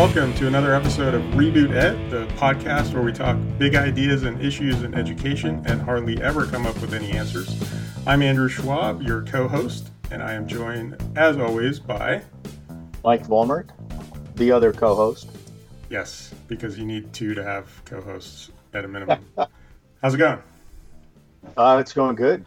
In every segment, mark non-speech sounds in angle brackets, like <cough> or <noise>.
welcome to another episode of Reboot Ed, the podcast where we talk big ideas and issues in education and hardly ever come up with any answers. I'm Andrew Schwab, your co host, and I am joined, as always, by Mike Volmert, the other co host. Yes, because you need two to have co hosts at a minimum. <laughs> How's it going? Uh, it's going good.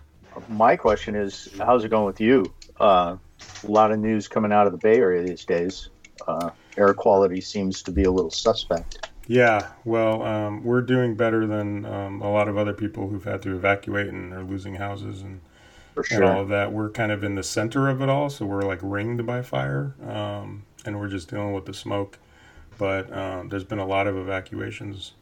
My question is, how's it going with you? Uh, a lot of news coming out of the Bay Area these days. Uh, air quality seems to be a little suspect. Yeah, well, um, we're doing better than um, a lot of other people who've had to evacuate and are losing houses and, sure. and all of that. We're kind of in the center of it all, so we're like ringed by fire, um, and we're just dealing with the smoke. But um, there's been a lot of evacuations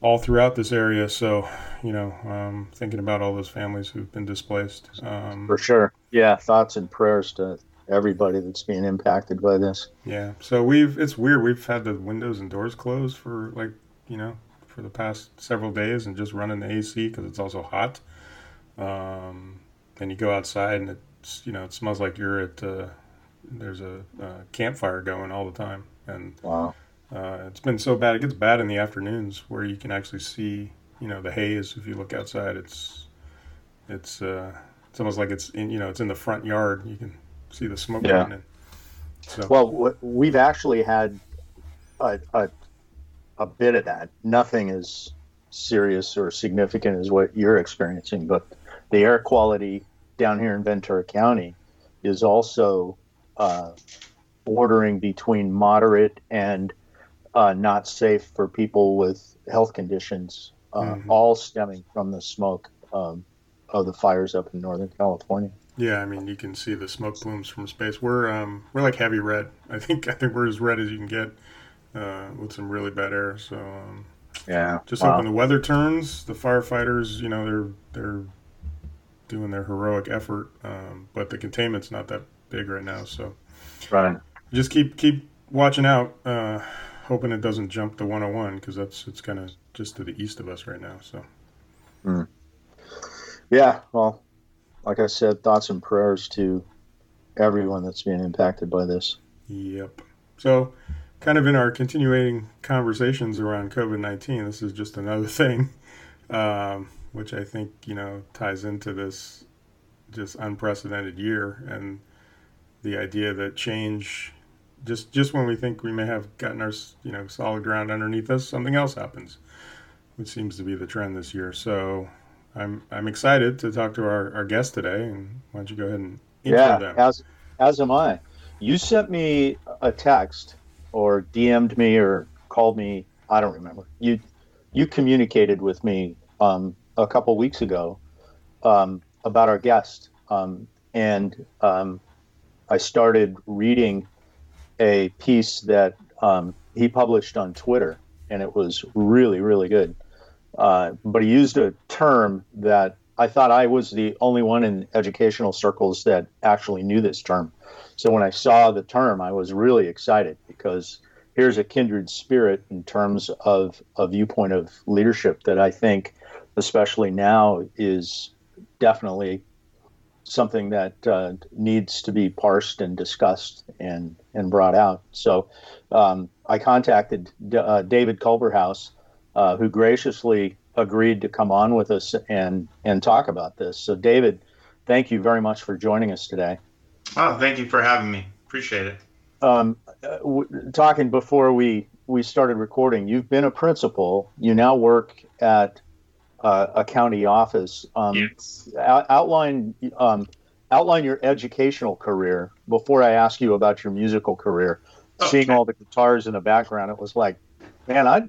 all throughout this area, so you know, um, thinking about all those families who've been displaced. Um, For sure. Yeah, thoughts and prayers to everybody that's being impacted by this. Yeah. So we've it's weird. We've had the windows and doors closed for like you know for the past several days and just running the AC because it's also hot. Um, and you go outside and it's you know it smells like you're at uh, there's a, a campfire going all the time and Wow. uh, it's been so bad. It gets bad in the afternoons where you can actually see you know the haze if you look outside. It's it's uh, it's almost like it's in you know it's in the front yard. You can see the smoke Yeah. coming in. So Well, we've actually had a, a, a bit of that. Nothing as serious or significant as what you're experiencing, but the air quality down here in Ventura County is also uh, bordering between moderate and uh, not safe for people with health conditions, uh, Mhm. all stemming from the smoke um, of the fires up in Northern California. Yeah, I mean you can see the smoke plumes from space. We're um we're like heavy red. I think I think we're as red as you can get uh, with some really bad air. So um, Yeah, just Wow. hoping the weather turns. The firefighters, you know, they're they're doing their heroic effort, um, but the containment's not that big right now. So right. just keep keep watching out, uh, hoping it doesn't jump to 101 because that's it's kind of just to the east of us right now. So Mm. Yeah, well, like I said, thoughts and prayers to everyone that's being impacted by this. Yep. So, kind of in our continuing conversations around COVID 19, this is just another <laughs> thing, um, which I think, you know, ties into this just unprecedented year and the idea that change, just, just when we think we may have gotten our, you know, solid ground underneath us, something else happens, which seems to be the trend this year. So, I'm, I'm excited to talk to our, our guest today. And why don't you go ahead and yeah, them? as as am I. You sent me a text or DM'd me or called me. I don't remember. You you communicated with me um, a couple weeks ago um, about our guest, um, and um, I started reading a piece that um, he published on Twitter, and it was really really good. Uh, but he used a term that I thought I was the only one in educational circles that actually knew this term. So when I saw the term, I was really excited because here's a kindred spirit in terms of a viewpoint of leadership that I think, especially now, is definitely something that uh, needs to be parsed and discussed and, and brought out. So um, I contacted D- uh, David Culberhouse, uh, who graciously agreed to come on with us and, and talk about this. So, David, thank you very much for joining us today. Oh, thank you for having me. Appreciate it. Um, uh, w- talking before we, we started recording, you've been a principal. You now work at uh, a county office. Um, yes. out- outline um, outline your educational career before I ask you about your musical career. Seeing all the guitars in the background, it was like, man, I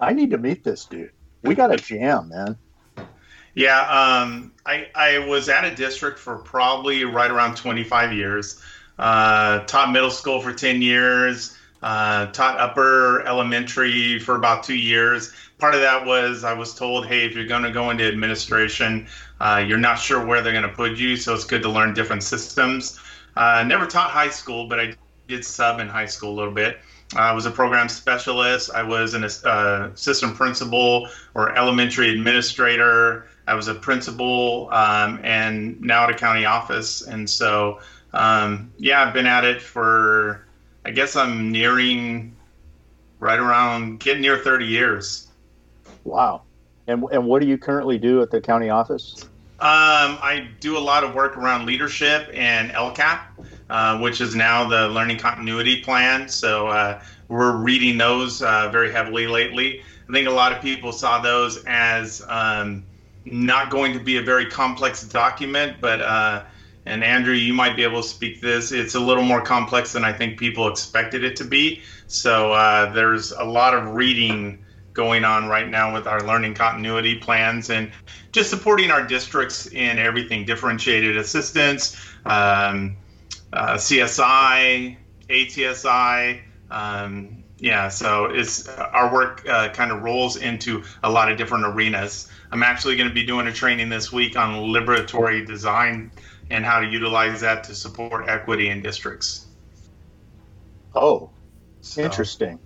I need to meet this dude. We got a jam, man. Yeah, um, I, I was at a district for probably right around 25 years. Uh, taught middle school for 10 years. Uh, taught upper elementary for about two years. Part of that was I was told, hey, if you're going to go into administration, uh, you're not sure where they're going to put you, so it's good to learn different systems. Uh, never taught high school, but I did sub in high school a little bit. I was a program specialist. I was an uh, assistant principal or elementary administrator. I was a principal um, and now at a county office. And so, um, yeah, I've been at it for, I guess I'm nearing right around getting near 30 years. Wow. And, and what do you currently do at the county office? Um, I do a lot of work around leadership and LCAP, uh, which is now the Learning Continuity Plan. So uh, we're reading those uh, very heavily lately. I think a lot of people saw those as um, not going to be a very complex document, but uh, and Andrew, you might be able to speak this. It's a little more complex than I think people expected it to be. So uh, there's a lot of reading going on right now with our learning continuity plans and just supporting our districts in everything differentiated assistance, um, uh, CSI, ATSI. Um, yeah, so it's our work uh, kind of rolls into a lot of different arenas. I'm actually going to be doing a training this week on liberatory design and how to utilize that to support equity in districts. Oh, so. interesting.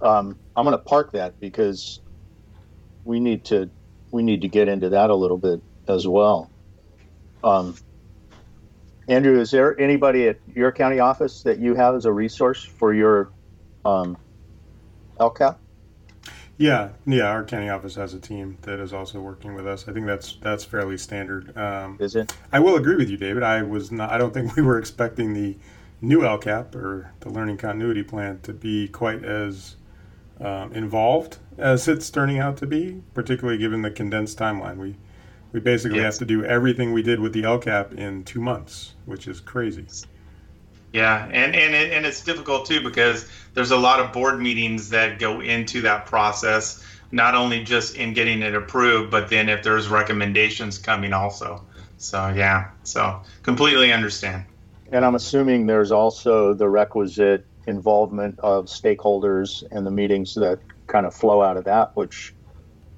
Um, I'm going to park that because we need to we need to get into that a little bit as well. Um, Andrew, is there anybody at your county office that you have as a resource for your um, LCAP? Yeah, yeah. Our county office has a team that is also working with us. I think that's that's fairly standard. Um, is it? I will agree with you, David. I was not. I don't think we were expecting the new LCAP or the Learning Continuity Plan to be quite as um, involved as it's turning out to be, particularly given the condensed timeline. We we basically yes. have to do everything we did with the LCAP in two months, which is crazy. Yeah, and and it, and it's difficult too because there's a lot of board meetings that go into that process, not only just in getting it approved, but then if there's recommendations coming also. So yeah, so completely understand. And I'm assuming there's also the requisite involvement of stakeholders and the meetings that kind of flow out of that, which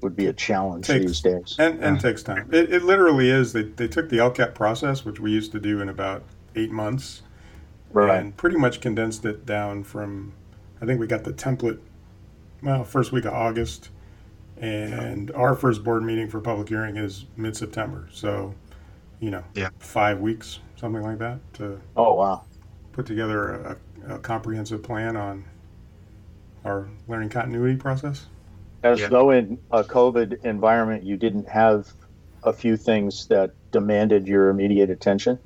would be a challenge takes, these days. And, and yeah. takes time. It, it literally is. They, they took the LCAP process, which we used to do in about eight months, right. and pretty much condensed it down from, I think we got the template, well, first week of August, and our first board meeting for public hearing is mid September. So, you know, yeah. five weeks, something like that, to oh wow, put together a, a comprehensive plan on our learning continuity process. As yeah. though in a COVID environment, you didn't have a few things that demanded your immediate attention.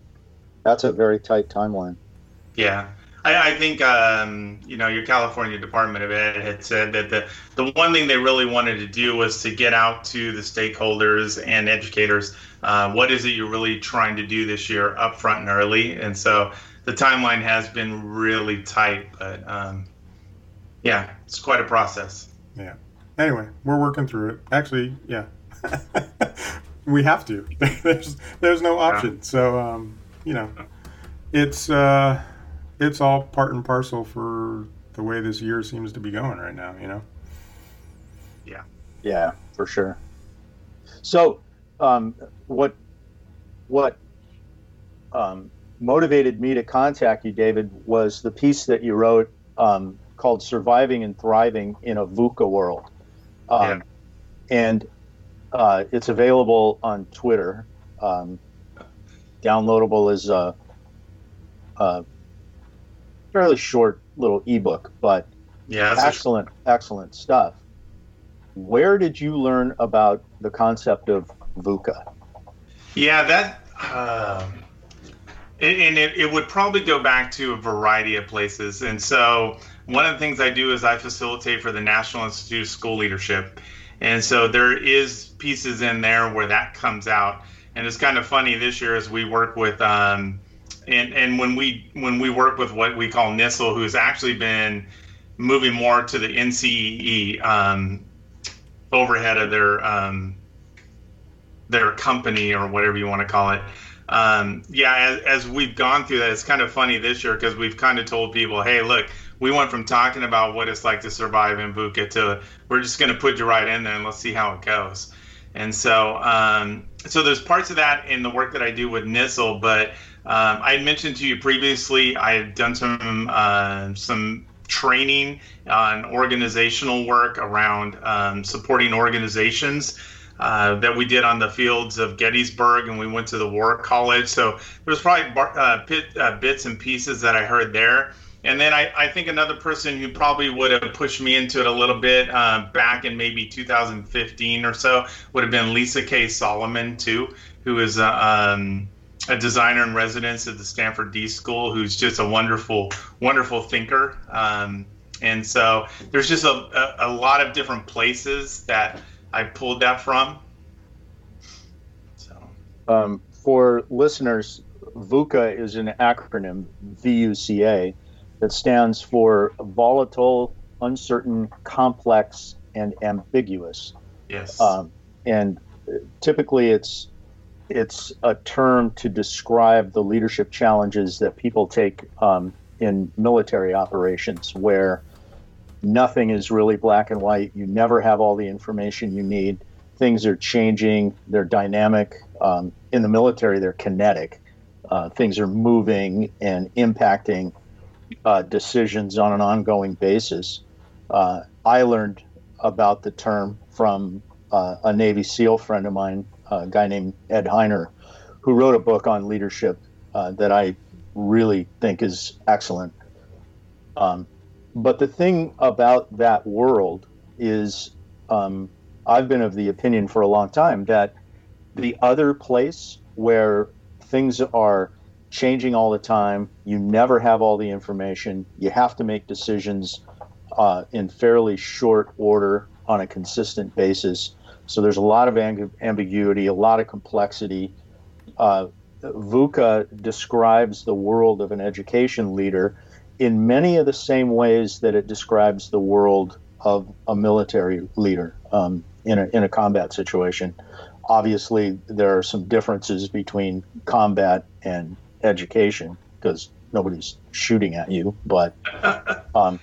That's a very tight timeline. Yeah. I, I think um, you know your California Department of Ed had said that the the one thing they really wanted to do was to get out to the stakeholders and educators. Uh, what is it you're really trying to do this year, upfront and early? And so the timeline has been really tight, but um, yeah, it's quite a process. Yeah. Anyway, we're working through it. Actually, yeah, <laughs> we have to. <laughs> there's there's no option. Yeah. So um, you know, it's. Uh, it's all part and parcel for the way this year seems to be going right now, you know? Yeah. Yeah, for sure. So, um, what, what, um, motivated me to contact you, David, was the piece that you wrote um, called "Surviving and Thriving in a VUCA World," um, yeah. and uh, it's available on Twitter. Um, downloadable as a, a fairly short little ebook, but yeah, excellent, excellent stuff. Where did you learn about the concept of VUCA? Yeah, that, uh, and it, it would probably go back to a variety of places. And so, one of the things I do is I facilitate for the National Institute of School Leadership. And so, there is pieces in there where that comes out. And it's kind of funny this year as we work with um, and and when we when we work with what we call NISL, who's actually been moving more to the NCEE um, overhead of their um, their company or whatever you want to call it. Um, yeah, as, as we've gone through that, it's kind of funny this year because we've kind of told people, hey, look, we went from talking about what it's like to survive in VUCA to we're just going to put you right in there and let's see how it goes. And so, um, so there's parts of that in the work that I do with NISL, but um, I had mentioned to you previously I had done some uh, some training on organizational work around um, supporting organizations. Uh, that we did on the fields of Gettysburg, and we went to the War College. So there's probably uh, pit, uh, bits and pieces that I heard there. And then I, I think another person who probably would have pushed me into it a little bit uh, back in maybe 2015 or so would have been Lisa Kay Solomon, too, who is a, um, a designer in residence at the Stanford D School, who's just a wonderful, wonderful thinker. Um, and so there's just a, a, a, lot of different places that I pulled that from. So, um, for listeners, VUCA is an acronym, VUCA that stands for volatile, uncertain, complex, and ambiguous. Yes. Um, and typically, it's it's a term to describe the leadership challenges that people take um, in military operations, where nothing is really black and white. You never have all the information you need. Things are changing. They're dynamic. Um, in the military, they're kinetic. Uh, things are moving and impacting uh, decisions on an ongoing basis. Uh, I learned about the term from uh, a Navy SEAL friend of mine, a guy named Ed Hiner, who wrote a book on leadership uh, that I really think is excellent. Um, but the thing about that world is, um, I've been of the opinion for a long time that the other place where things are changing all the time. You never have all the information. You have to make decisions uh, in fairly short order on a consistent basis. So there's a lot of amb- ambiguity, a lot of complexity. Uh, VUCA describes the world of an education leader in many of the same ways that it describes the world of a military leader um, in, a, in a combat situation. Obviously, there are some differences between combat and education because nobody's shooting at you, but um,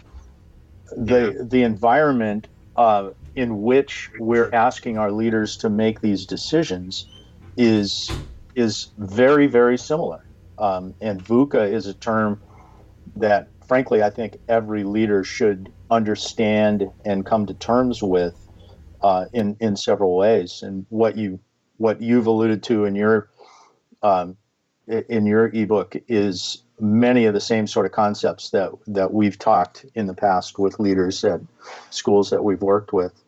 the the environment uh, in which we're asking our leaders to make these decisions is is very very similar. Um, and VUCA is a term that, frankly, I think every leader should understand and come to terms with uh, in in several ways. And what you what you've alluded to in your um, in your ebook is many of the same sort of concepts that that we've talked in the past with leaders at schools that we've worked with.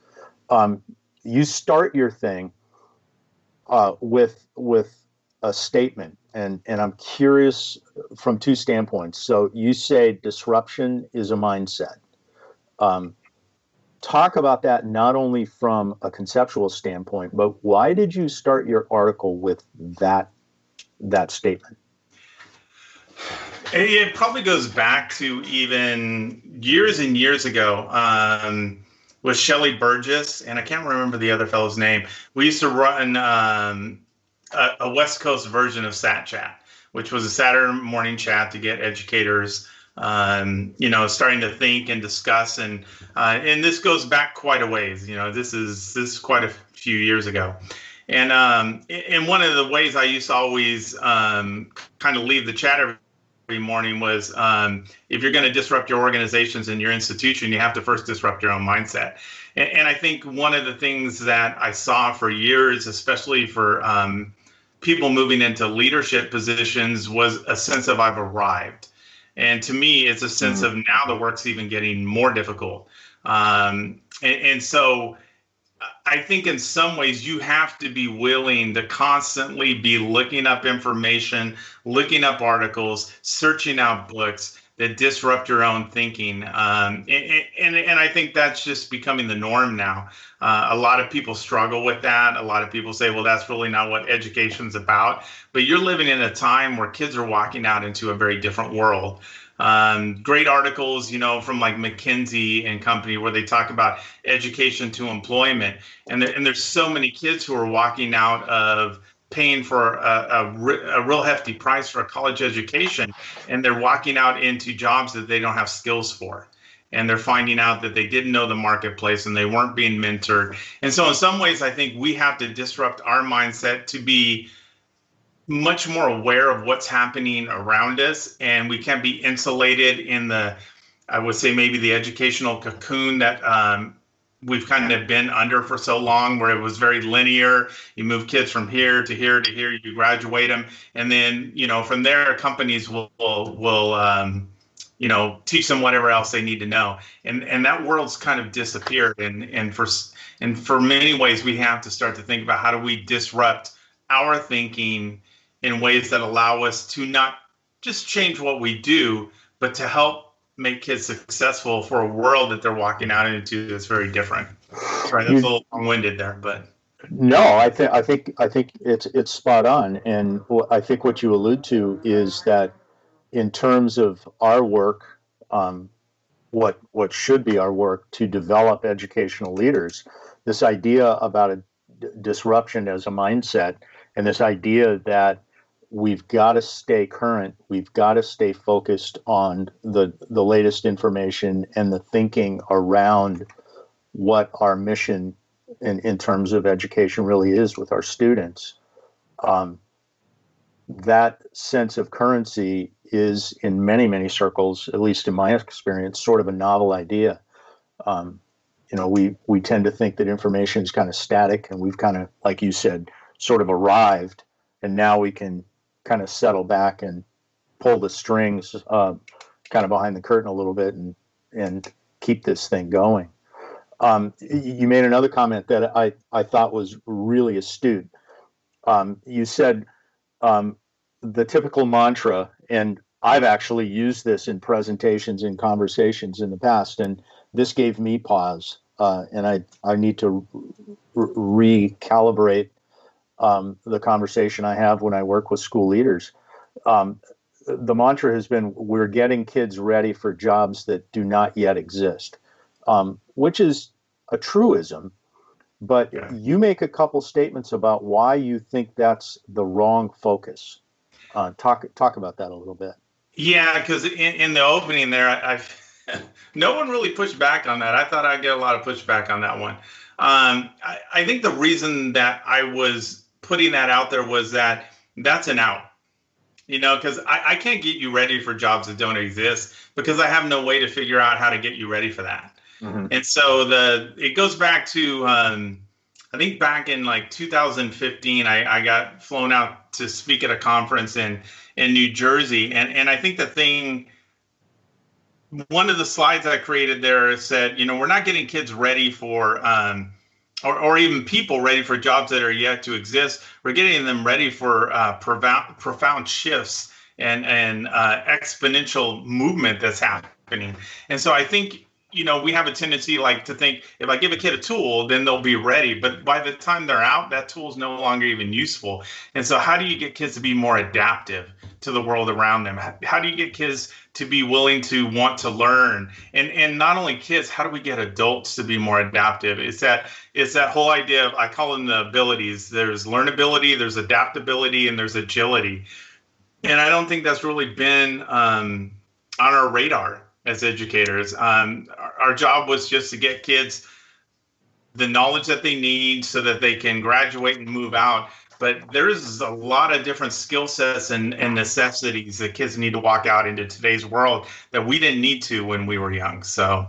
Um, you start your thing uh, with with a statement, and and I'm curious from two standpoints. So you say disruption is a mindset. Um, talk about that not only from a conceptual standpoint, but why did you start your article with that that statement? It probably goes back to even years and years ago um, with Shelley Burgess, and I can't remember the other fellow's name. We used to run um, a, a, West Coast version of Sat Chat, which was a Saturday morning chat to get educators, um, you know, starting to think and discuss. And uh, and this goes back quite a ways. You know, this is this is quite a few years ago. And um, and one of the ways I used to always um, kind of leave the chat every morning was um, if you're going to disrupt your organizations and your institution, you have to first disrupt your own mindset. And, and I think one of the things that I saw for years, especially for um, people moving into leadership positions, was a sense of I've arrived. And to me, it's a sense mm-hmm. of now the work's even getting more difficult. Um, and, and so I think in some ways you have to be willing to constantly be looking up information, looking up articles, searching out books that disrupt your own thinking. Um, and, and, and, I think that's just becoming the norm now. Uh, a lot of people struggle with that. A lot of people say, well, that's really not what education's about. But you're living in a time where kids are walking out into a very different world. Um, great articles, you know, from like McKinsey and company where they talk about education to employment. And, there, and there's so many kids who are walking out of paying for a, a, a, real hefty price for a college education and they're walking out into jobs that they don't have skills for and they're finding out that they didn't know the marketplace and they weren't being mentored and so in some ways i think we have to disrupt our mindset to be much more aware of what's happening around us and we can't be insulated in the i would say maybe the educational cocoon that um, we've kind of been under for so long where it was very linear you move kids from here to here to here you graduate them and then you know from there companies will will, will um, you know, teach them whatever else they need to know. And and that world's kind of disappeared. And and for and for many ways, we have to start to think about how do we disrupt our thinking in ways that allow us to not just change what we do, but to help make kids successful for a world that they're walking out into that's very different. Sorry, that's a little long-winded there, but no, I think I think I think it's it's spot on, and I think what you allude to is that in terms of our work, um, what what should be our work to develop educational leaders, this idea about a d- disruption as a mindset, and this idea that we've got to stay current, we've got to stay focused on the the latest information and the thinking around what our mission in, in terms of education really is with our students. Um, that sense of currency is in many many circles at least in my experience sort of a novel idea um, you know we we tend to think that information is kind of static and we've kind of like you said sort of arrived and now we can kind of settle back and pull the strings uh, kind of behind the curtain a little bit and and keep this thing going um, you made another comment that I, I thought was really astute um, you said um, the typical mantra and I've actually used this in presentations and conversations in the past, and this gave me pause. Uh, and I, I need to re- recalibrate um, the conversation I have when I work with school leaders. Um, the mantra has been we're getting kids ready for jobs that do not yet exist, um, which is a truism. But yeah. you make a couple statements about why you think that's the wrong focus. Uh, talk talk about that a little bit. Yeah, because in, in the opening there, I, I've <laughs> no one really pushed back on that. I thought I'd get a lot of pushback on that one. Um, I, I think the reason that I was putting that out there was that that's an out. You know, because I, I can't get you ready for jobs that don't exist because I have no way to figure out how to get you ready for that. Mm-hmm. And so the it goes back to um, I think back in like 2015, I, I got flown out to speak at a conference in in New Jersey, and and I think the thing. One of the slides I created there said, you know, we're not getting kids ready for, um, or, or even people ready for jobs that are yet to exist. We're getting them ready for uh, profound, profound shifts and and uh, exponential movement that's happening. And so I think you know, we have a tendency like to think if I give a kid a tool, then they'll be ready. But by the time they're out, that tool is no longer even useful. And so, how do you get kids to be more adaptive to the world around them? How do you get kids to be willing to want to learn? And and not only kids, how do we get adults to be more adaptive? It's that it's that whole idea of I call them the abilities. There's learnability, there's adaptability, and there's agility. And I don't think that's really been um, on our radar as educators. Um, our, job was just to get kids the knowledge that they need so that they can graduate and move out. But there's a lot of different skill sets and, and necessities that kids need to walk out into today's world that we didn't need to when we were young. So,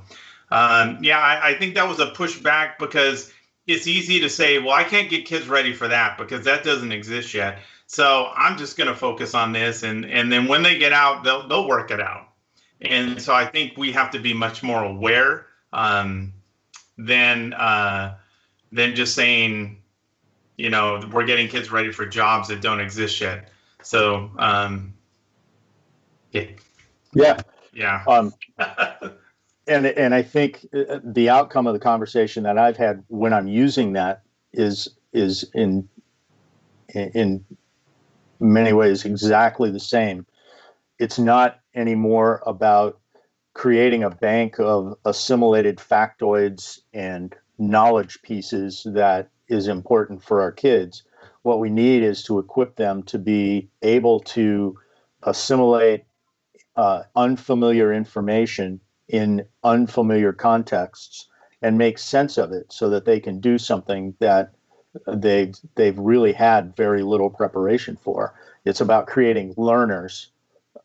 um, yeah, I, I think that was a pushback because it's easy to say, well, I can't get kids ready for that because that doesn't exist yet. So I'm just going to focus on this, and and then when they get out, they'll they'll work it out. And so I think we have to be much more aware um, than uh, than just saying, you know, we're getting kids ready for jobs that don't exist yet. So um, yeah, yeah, yeah. Um, and and I think uh, the outcome of the conversation that I've had when I'm using that is is in in many ways exactly the same. It's not anymore about creating a bank of assimilated factoids and knowledge pieces that is important for our kids. What we need is to equip them to be able to assimilate uh, unfamiliar information in unfamiliar contexts and make sense of it so that they can do something that they've they've really had very little preparation for. It's about creating learners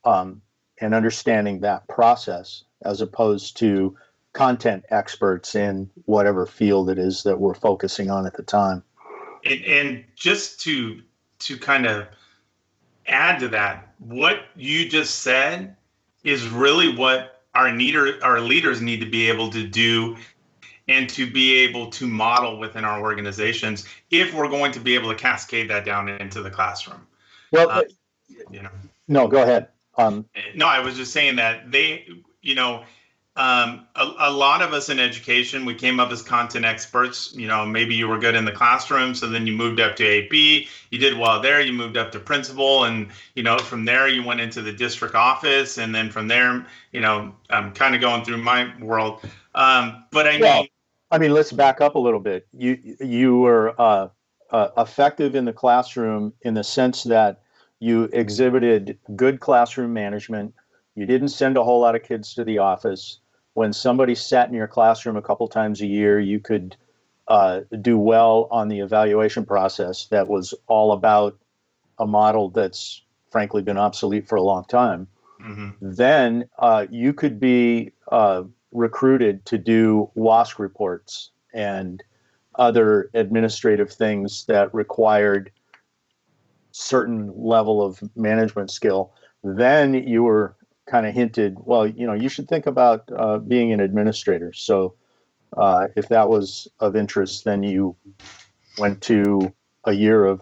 um, and understanding that process as opposed to content experts in whatever field it is that we're focusing on at the time. And, and just to to kind of add to that, what you just said is really what our leader our leaders need to be able to do and to be able to model within our organizations if we're going to be able to cascade that down into the classroom. Well, uh, you know. No, go ahead. Um, no, I was just saying that they, you know, um, a, a, lot of us in education, we came up as content experts. You know, maybe you were good in the classroom, so then you moved up to AP. You did well there. You moved up to principal, and you know, from there you went into the district office, and then from there, you know, I'm kind of going through my world. Um, but I well, mean, I mean, let's back up a little bit. You you were uh, uh, effective in the classroom in the sense that you exhibited good classroom management. You didn't send a whole lot of kids to the office when somebody sat in your classroom a couple times a year, you could uh, do well on the evaluation process that was all about a model that's frankly been obsolete for a long time. Mm-hmm. Then uh, you could be uh, recruited to do WASC reports and other administrative things that required certain level of management skill. Then you were kind of hinted, well, you know, you should think about uh, being an administrator. So uh, if that was of interest, then you went to a year of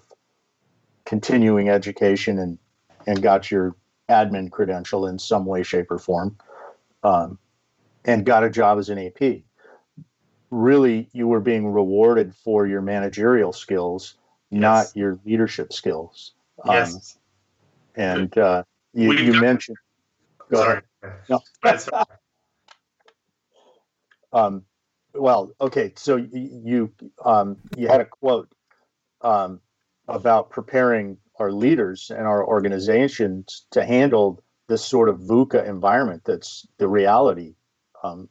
continuing education and, and got your admin credential in some way, shape, or form, um, and got a job as an AP. Really, you were being rewarded for your managerial skills, yes. not your leadership skills. Yes. Um, and uh, you, you mentioned Go Sorry. ahead. No. <laughs> um, well, okay. So you um, you had a quote um, about preparing our leaders and our organizations to handle this sort of VUCA environment that's the reality. Um,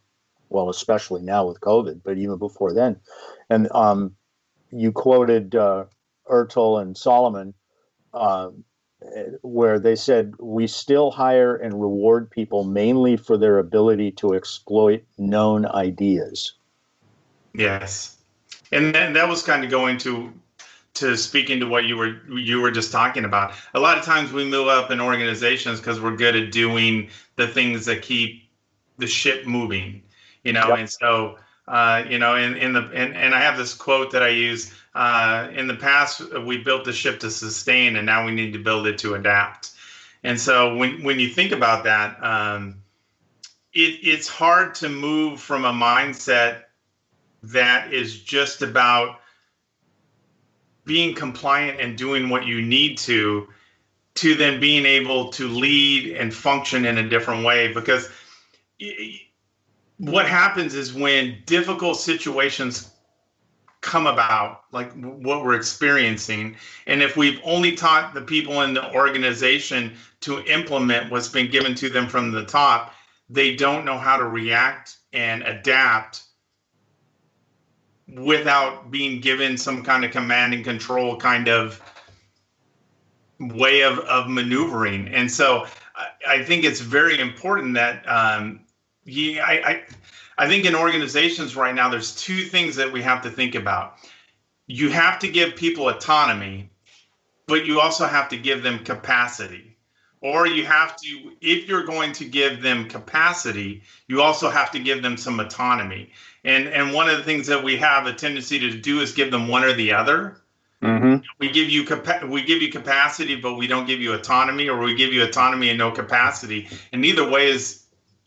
well, especially now with COVID, but even before then. And um, you quoted uh, Ertel and Solomon uh, where they said we still hire and reward people mainly for their ability to exploit known ideas. Yes, and that, that was kind of going to to speaking to what you were you were just talking about. A lot of times we move up in organizations because we're good at doing the things that keep the ship moving, you know, yep. and so uh, you know, in, in the and, and I have this quote that I use. Uh, in the past, we built the ship to sustain, and now we need to build it to adapt. And so, when when you think about that, um, it, it's hard to move from a mindset that is just about being compliant and doing what you need to, to then being able to lead and function in a different way because. What happens is when difficult situations come about, like what we're experiencing, and if we've only taught the people in the organization to implement what's been given to them from the top, they don't know how to react and adapt without being given some kind of command and control kind of way of, of maneuvering. And so I, I think it's very important that um, yeah, I, I, I think in organizations right now, there's two things that we have to think about. You have to give people autonomy, but you also have to give them capacity. Or you have to, if you're going to give them capacity, you also have to give them some autonomy. And and one of the things that we have a tendency to do is give them one or the other. Mm-hmm. We give you capa- we give you capacity, but we don't give you autonomy, or we give you autonomy and no capacity. And neither way is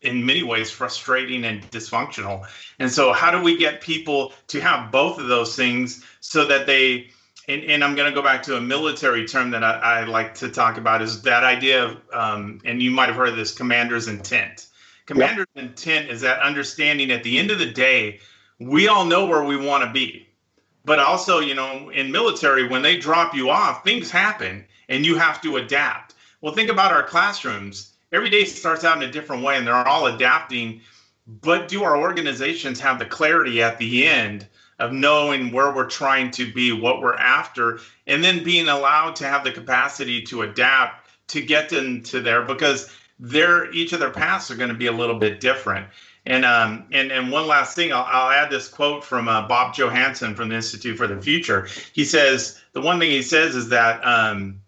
in many ways frustrating and dysfunctional. And so, how do we get people to have both of those things so that they, and, and I'm going to go back to a military term that I, I, like to talk about is that idea of, um, and you might have heard of this commander's intent. Commander's yep. intent is that understanding at the end of the day, we all know where we want to be. But also, you know, in military, when they drop you off, things happen and you have to adapt. Well, think about our classrooms every day starts out in a different way and they're all adapting. But do our organizations have the clarity at the end of knowing where we're trying to be what we're after and then being allowed to have the capacity to adapt to get into there? Because their each of their paths are going to be a little bit different. And um and and one last thing i'll, I'll add this quote from uh, bob johansen from the institute for the future. He says the one thing he says is that um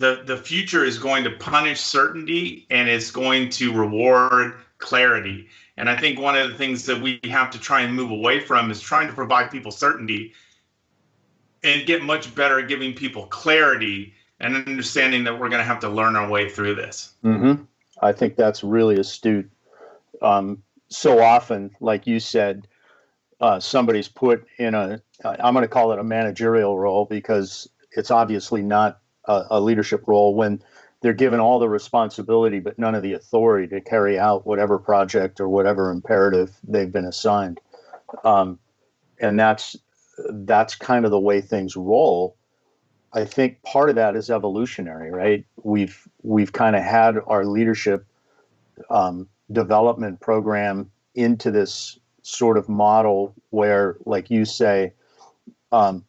the the future is going to punish certainty and it's going to reward clarity. And I think one of the things that we have to try and move away from is trying to provide people certainty and get much better at giving people clarity and understanding that we're going to have to learn our way through this. Mm-hmm. I think that's really astute. Um, so often, like you said, uh, somebody's put in a, I'm going to call it a managerial role because it's obviously not a, a leadership role when they're given all the responsibility but none of the authority to carry out whatever project or whatever imperative they've been assigned. Um, and that's that's kind of the way things roll. I think part of that is evolutionary, right? We've we've kind of had our leadership um, development program into this sort of model where, like you say, um,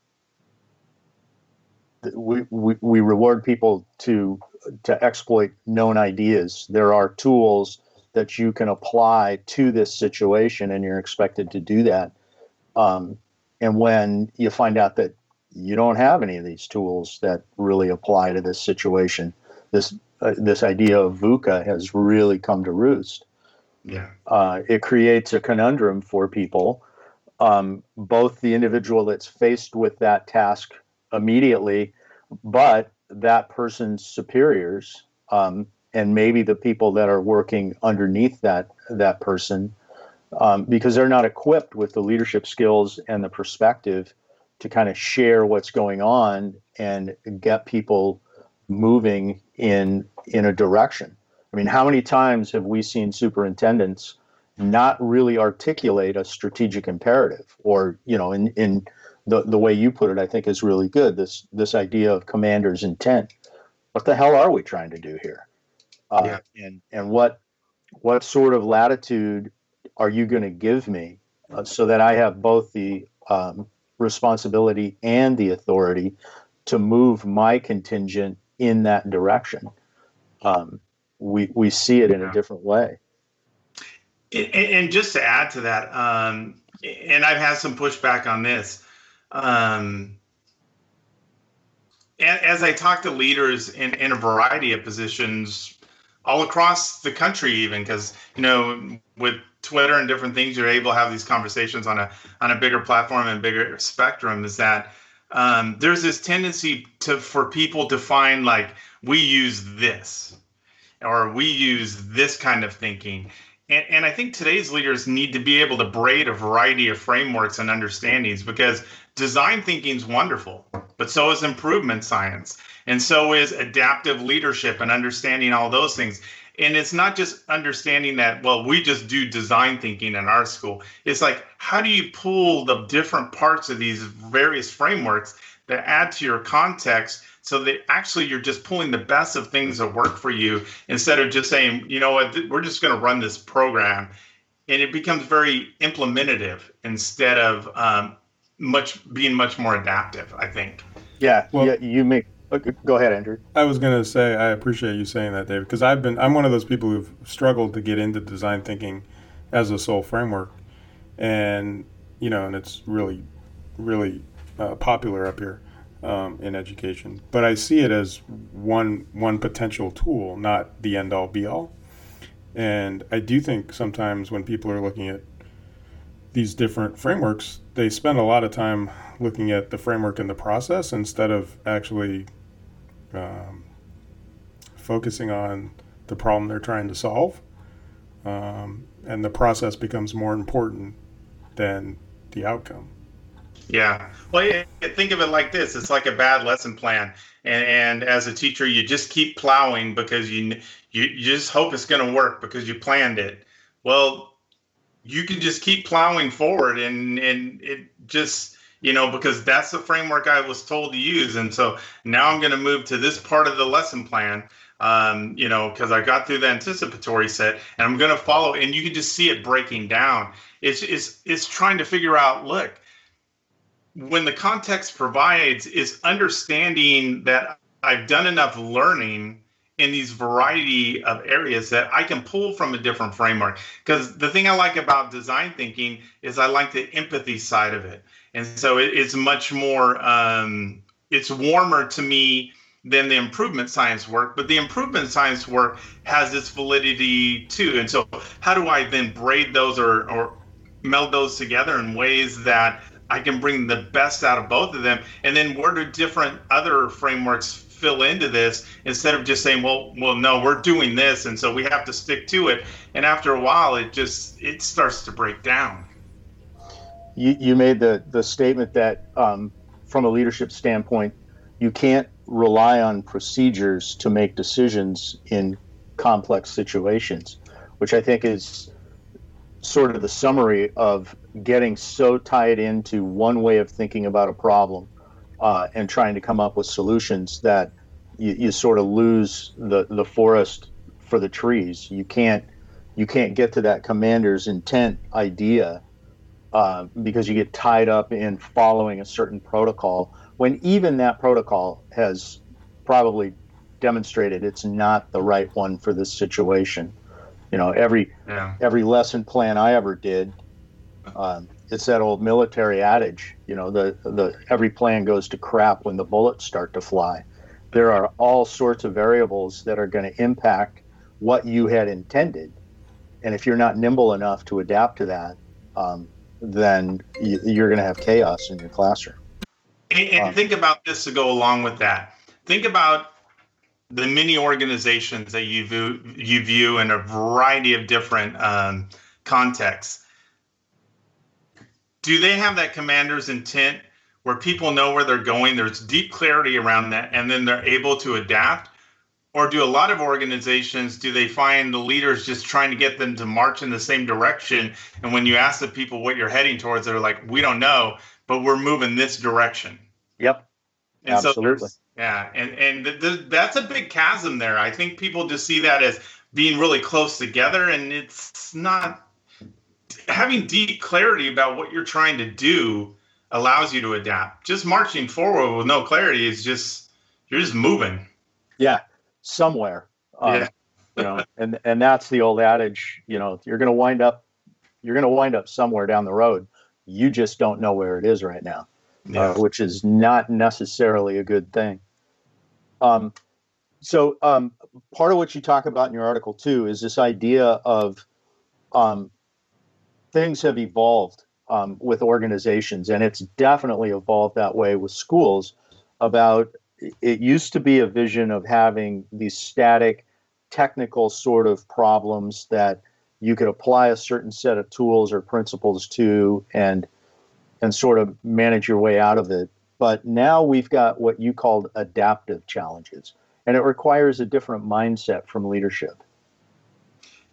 we, we, we reward people to to exploit known ideas. There are tools that you can apply to this situation, and you're expected to do that. Um, and when you find out that you don't have any of these tools that really apply to this situation, this uh, this idea of VUCA has really come to roost. Yeah, uh, it creates a conundrum for people, um, both the individual that's faced with that task immediately, but that person's superiors, um, and maybe the people that are working underneath that that person um, because they're not equipped with the leadership skills and the perspective to kind of share what's going on and get people moving in in a direction. I mean, how many times have we seen superintendents not really articulate a strategic imperative or, you know, in, in the, the way you put it, I think is really good. This this idea of commander's intent. What the hell are we trying to do here? Uh, yeah. And and what what sort of latitude are you going to give me uh, so that I have both the um, responsibility and the authority to move my contingent in that direction? Um, we, we see it in a different way. And, and just to add to that, um, and I've had some pushback on this. Um, as I talk to leaders in, in a variety of positions all across the country, even because you know, with Twitter and different things, you're able to have these conversations on a on a bigger platform and bigger spectrum. Is that um, there's this tendency to for people to find like we use this or we use this kind of thinking. And, and I think today's leaders need to be able to braid a variety of frameworks and understandings because design thinking is wonderful, but so is improvement science. And so is adaptive leadership and understanding all those things and it's not just understanding that well we just do design thinking in our school it's like how do you pull the different parts of these various frameworks that add to your context so that actually you're just pulling the best of things that work for you instead of just saying you know what we're just going to run this program. And it becomes very implementative instead of um, much being much more adaptive i think. Yeah well, yeah you make Okay, go ahead, Andrew. I was going to say I appreciate you saying that, David, because I've been I'm one of those people who've struggled to get into design thinking as a sole framework, and you know, and it's really, really uh, popular up here um, in education. But I see it as one one potential tool, not the end all be all. And I do think sometimes when people are looking at these different frameworks, they spend a lot of time looking at the framework and the process instead of actually um, focusing on the problem they're trying to solve. Um, and the process becomes more important than the outcome. Yeah. Well, think of it like this: it's like a bad lesson plan, and, and as a teacher, you just keep plowing because you you, you just hope it's going to work because you planned it. Well, you can just keep plowing forward, and and it just you know, because that's the framework I was told to use. And so now I'm going to move to this part of the lesson plan, um, you know, because I got through the anticipatory set and I'm going to follow. And you can just see it breaking down. It's, it's, it's trying to figure out look, when the context provides, is understanding that I've done enough learning in these variety of areas that I can pull from a different framework. Because the thing I like about design thinking is I like the empathy side of it and so it, it's much more um, it's warmer to me than the improvement science work, but the improvement science work has its validity too. And so, how do I then braid those or, or meld those together in ways that I can bring the best out of both of them? And then, where do different other frameworks fill into this instead of just saying, well, well, no, we're doing this, and so we have to stick to it. And after a while, it just it starts to break down. You, you made the the statement that um, from a leadership standpoint, you can't rely on procedures to make decisions in complex situations, which I think is sort of the summary of getting so tied into one way of thinking about a problem uh, and trying to come up with solutions that you, you sort of lose the, the forest for the trees. You can't you can't get to that commander's intent idea uh, because you get tied up in following a certain protocol when even that protocol has probably demonstrated it's not the right one for this situation. You know, every yeah. every lesson plan I ever did, um, it's that old military adage. You know, the the every plan goes to crap when the bullets start to fly. There are all sorts of variables that are going to impact what you had intended, and if you're not nimble enough to adapt to that, um, then you're going to have chaos in your classroom. And, and think about this to go along with that. Think about the many organizations that you view, you view in a variety of different um, contexts. Do they have that commander's intent where people know where they're going? There's deep clarity around that, and then they're able to adapt. Or do a lot of organizations do they find the leaders just trying to get them to march in the same direction? And when you ask the people what you're heading towards, they're like, "We don't know." but we're moving this direction. Yep. And Absolutely. So yeah, and and th- th- that's a big chasm there. I think people just see that as being really close together, and it's not. Having deep clarity about what you're trying to do allows you to adapt. Just marching forward with no clarity is just you're just moving. Yeah, somewhere. Um, yeah. <laughs> you know, and and that's the old adage. You know, you're going to wind up, you're going to wind up somewhere down the road you just don't know where it is right now, yeah. uh, which is not necessarily a good thing. Um, so um, part of what you talk about in your article too is this idea of um, things have evolved um, with organizations, and it's definitely evolved that way with schools. About it used to be a vision of having these static, technical sort of problems that you could apply a certain set of tools or principles to and and sort of manage your way out of it. But now we've got what you called adaptive challenges, and it requires a different mindset from leadership.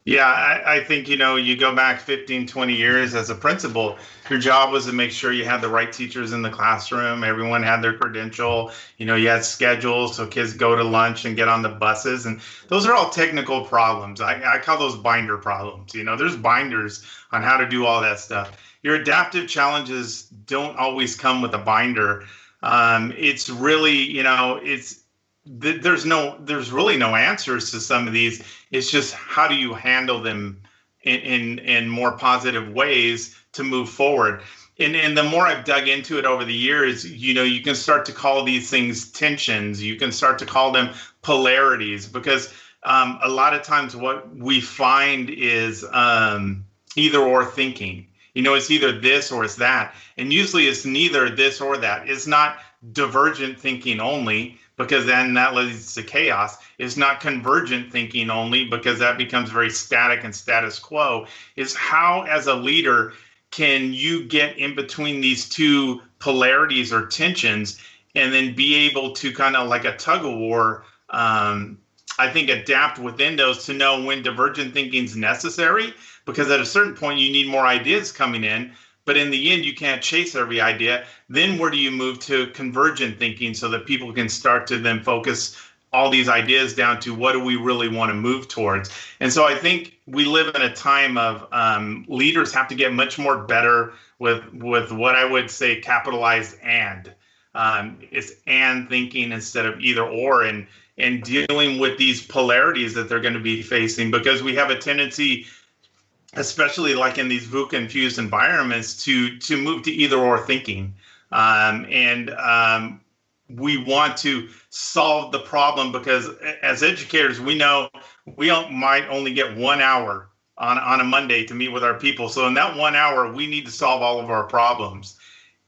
Yeah, I, I, think, you know, you go back 15, 20 years as a principal, your job was to make sure you had the right teachers in the classroom. Everyone had their credential. You know, you had schedules so kids go to lunch and get on the buses. And those are all technical problems. I, I call those binder problems. You know, there's binders on how to do all that stuff. Your adaptive challenges don't always come with a binder. Um, it's really, you know, it's there's no there's really no answers to some of these. It's just how do you handle them in in, in more positive ways to move forward? And and the more i've dug into it over the years you know you can start to call these things tensions. You can start to call them polarities because um, a lot of times what we find is um, either or thinking. You know it's either this or it's that. And usually it's neither this or that. It's not divergent thinking only because then that leads to chaos. It's not convergent thinking only because that becomes very static and status quo. Is how, as a leader, can you get in between these two polarities or tensions and then be able to kind of like a tug of war? Um, I think adapt within those to know when divergent thinking is necessary because at a certain point you need more ideas coming in but in the end you can't chase every idea. Then where do you move to convergent thinking so that people can start to then focus all these ideas down to what do we really want to move towards? And so i think we live in a time of um, leaders have to get much more better with with what i would say capitalized and. Um, it's and thinking instead of either or and and dealing with these polarities that they're going to be facing because we have a tendency especially like in these VUCA infused environments, to to move to either or thinking. Um, and um, we want to solve the problem because as educators we know we might only get one hour on, on a monday to meet with our people so in that one hour we need to solve all of our problems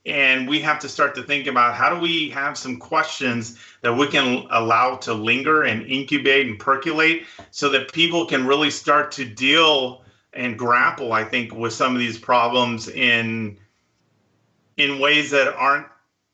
and we have to start to think about how do we have some questions that we can allow to linger and incubate and percolate so that people can really start to deal and grapple i think with some of these problems in in ways that aren't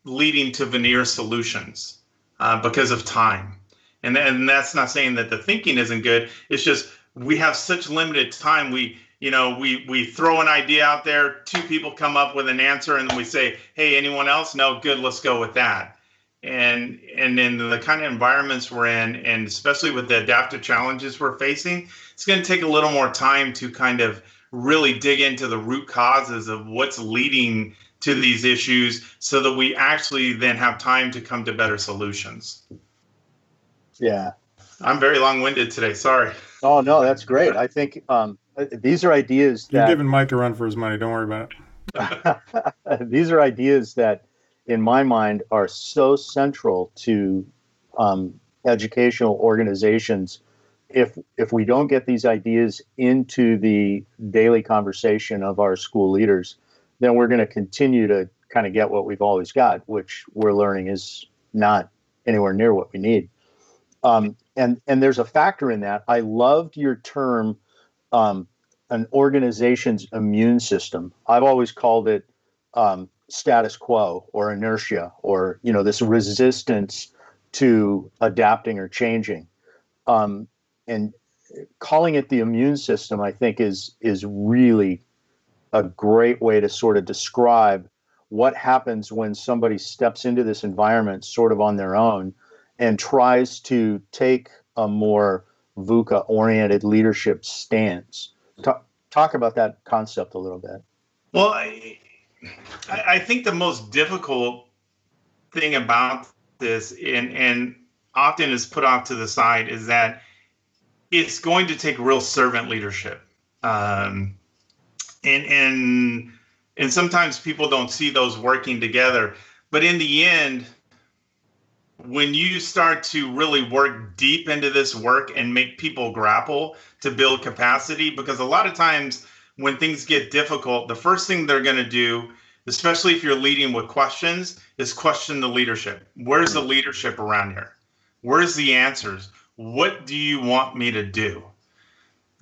leading to veneer solutions uh, because of time. And, and that's not saying that the thinking isn't good. It's just we have such limited time. We you know we we throw an idea out there two people come up with an answer and we say hey anyone else? No good let's go with that and and in the kind of environments we're in and especially with the adaptive challenges we're facing it's going to take a little more time to kind of really dig into the root causes of what's leading to these issues so that we actually then have time to come to better solutions yeah i'm very long-winded today sorry oh no that's great i think um, these are ideas that, You're giving Mike a run for his money. Don't worry about it. <laughs> these are ideas that, in my mind, are so central to um, educational organizations. If if we don't get these ideas into the daily conversation of our school leaders, then we're going to continue to kind of get what we've always got, which we're learning is not anywhere near what we need. Um, and and there's a factor in that. I loved your term um, an organization's immune system. I've always called it um, status quo or inertia or you know this resistance to adapting or changing. Um, and calling it the immune system, I think, is is really a great way to sort of describe what happens when somebody steps into this environment sort of on their own and tries to take a more VUCA oriented leadership stance. Talk, talk about that concept a little bit. Well, I, I think the most difficult thing about this, and, and often is put off to the side, is that it's going to take real servant leadership. Um, and, and, and sometimes people don't see those working together. But in the end, when you start to really work deep into this work and make people grapple to build capacity, because a lot of times when things get difficult, the first thing they're going to do, especially if you're leading with questions, is question the leadership. Where's the leadership around here? Where's the answers? What do you want me to do?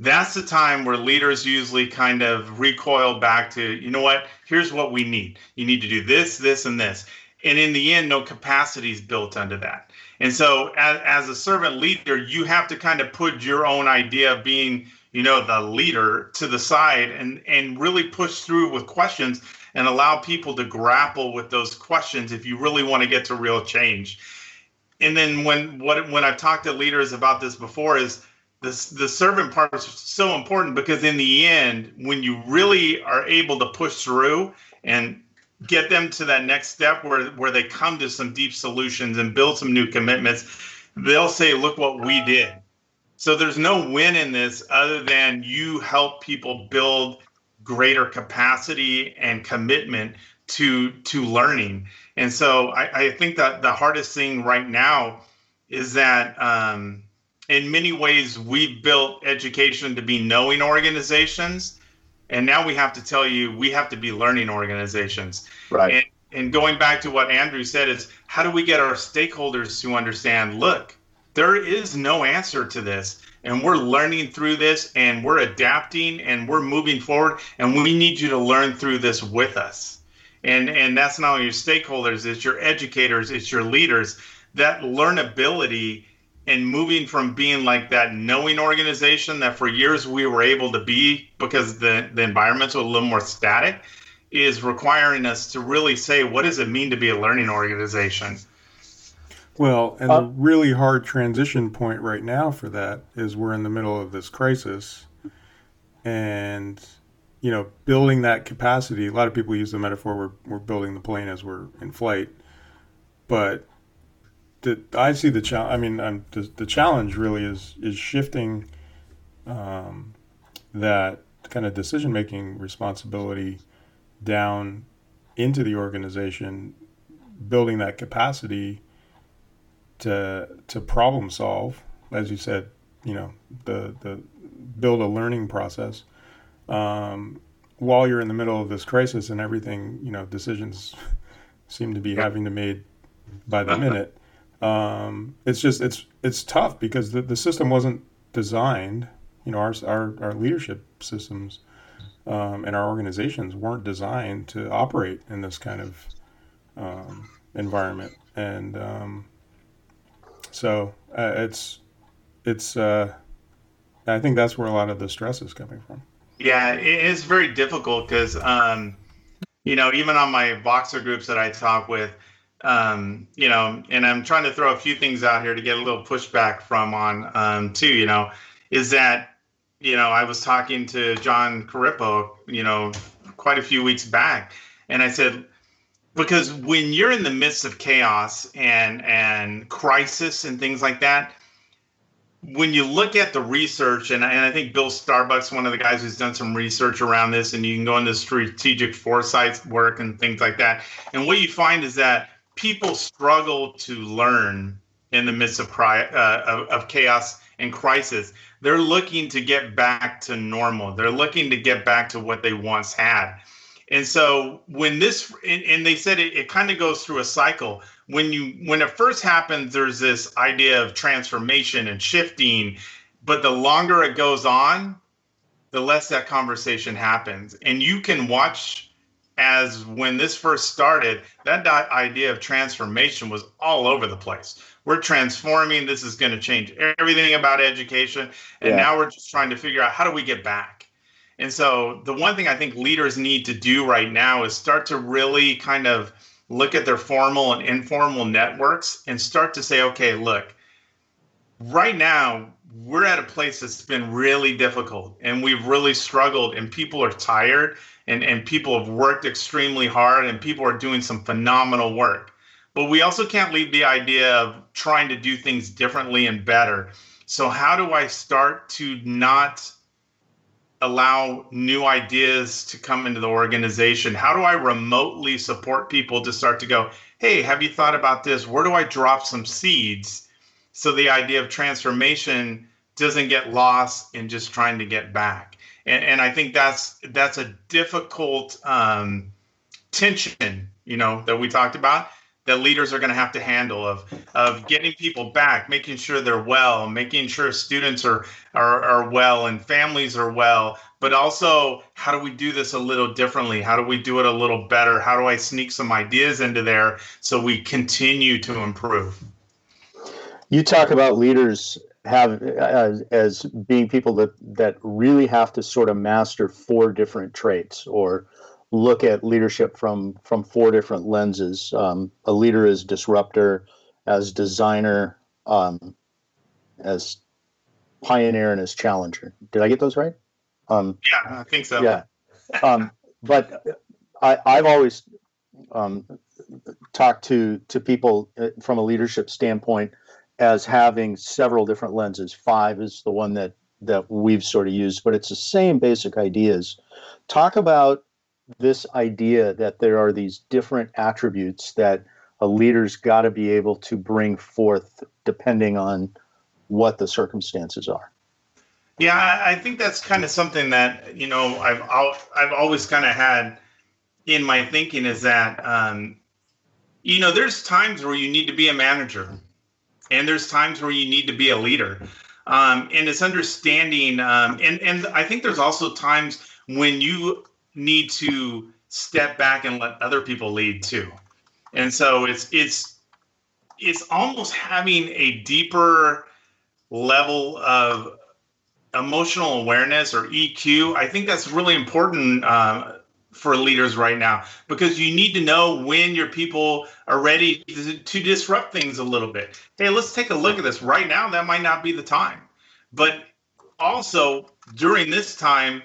That's the time where leaders usually kind of recoil back to, you know what, here's what we need. You need to do this, this, and this and in the end no capacity is built under that and so as, as a servant leader you have to kind of put your own idea of being you know the leader to the side and and really push through with questions and allow people to grapple with those questions if you really want to get to real change. And then when what when i've talked to leaders about this before is this the servant part is so important because in the end when you really are able to push through and get them to that next step where where they come to some deep solutions and build some new commitments they'll say look what we did so there's no win in this other than you help people build greater capacity and commitment to to learning. And so i, I think that the hardest thing right now is that um, in many ways we've built education to be knowing organizations and now we have to tell you we have to be learning organizations. Right. And, and going back to what andrew said is how do we get our stakeholders to understand look there is no answer to this. And we're learning through this and we're adapting and we're moving forward and we need you to learn through this with us. And and that's not only your stakeholders it's your educators it's your leaders. That learnability and moving from being like that knowing organization that for years we were able to be because the, the environments a little more static is requiring us to really say what does it mean to be a learning organization well and uh, the really hard transition point right now for that is we're in the middle of this crisis and you know building that capacity a lot of people use the metaphor we're, we're building the plane as we're in flight but the I see the challenge. I mean, I'm, the, the challenge really is is shifting um, that kind of decision making responsibility down into the organization, building that capacity, to to problem solve, as you said, you know, the the build a learning process. Um, while you're in the middle of this crisis and everything, you know, decisions <laughs> seem to be having to made by the <laughs> minute. Um, it's just it's it's tough because the, the system wasn't designed. You know, our our, our leadership systems um, and our organizations weren't designed to operate in this kind of um, environment, and um, so uh, it's it's. Uh, I think that's where a lot of the stress is coming from. Yeah, it is very difficult because, um, you know, even on my Voxer groups that I talk with, um, you know, and I'm trying to throw a few things out here to get a little pushback from on um, too, you know, is that, you know, I was talking to John Corippo, you know, quite a few weeks back, and I said, because when you're in the midst of chaos and and crisis and things like that, when you look at the research, and, and I think Bill Starbuck's one of the guys who's done some research around this, and you can go into strategic foresight work and things like that. And what you find is that people struggle to learn in the midst of, uh, of, of chaos and crisis. They're looking to get back to normal. They're looking to get back to what they once had. And so when this, and, and they said it, it kind of goes through a cycle. When you when it first happens there's this idea of transformation and shifting but the longer it goes on the less that conversation happens. And you can watch as when this first started that idea of transformation was all over the place. We're transforming this is going to change everything about education and yeah. now we're just trying to figure out how do we get back and so the one thing i think leaders need to do right now is start to really kind of look at their formal and informal networks and start to say, okay, look, right now we're at a place that's been really difficult and we've really struggled and people are tired and, and people have worked extremely hard and people are doing some phenomenal work. But we also can't leave the idea of trying to do things differently and better. So, how do I start to not allow new ideas to come into the organization? How do I remotely support people to start to go, hey, have you thought about this? Where do I drop some seeds so the idea of transformation doesn't get lost in just trying to get back? And, and I think that's that's a difficult um, tension, you know, that we talked about that leaders are going to have to handle of of getting people back, making sure they're well, making sure students are are, are well and families are well, but also how do we do this a little differently? How do we do it a little better? How do I sneak some ideas into there so we continue to improve? You talk about leaders have as, as being people that that really have to sort of master four different traits or look at leadership from from four different lenses. Um, a leader is disruptor, as designer, um, as pioneer, and as challenger. Did I get those right? Um, yeah, I think so. Yeah, um, but I, I've always um, talked to to people uh, from a leadership standpoint as having several different lenses. Five is the one that that we've sort of used, but it's the same basic ideas. Talk about this idea that there are these different attributes that a leader's got to be able to bring forth depending on what the circumstances are. Yeah, I think that's kind of something that you know I've I've always kind of had in my thinking is that um, you know there's times where you need to be a manager, and there's times where you need to be a leader, um, and it's understanding. Um, and and I think there's also times when you need to step back and let other people lead too. And so it's it's it's almost having a deeper level of emotional awareness or EQ. I think that's really important uh, for leaders right now because you need to know when your people are ready to, to disrupt things a little bit. Hey, let's take a look at this right now. That might not be the time, but also during this time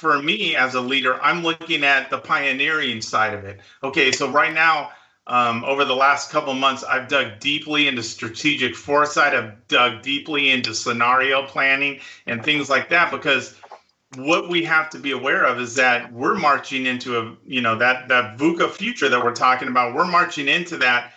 for me as a leader, I'm looking at the pioneering side of it. Okay, so right now, um, over the last couple months, I've dug deeply into strategic foresight. I've dug deeply into scenario planning and things like that because what we have to be aware of is that we're marching into a you know that that VUCA future that we're talking about. We're marching into that,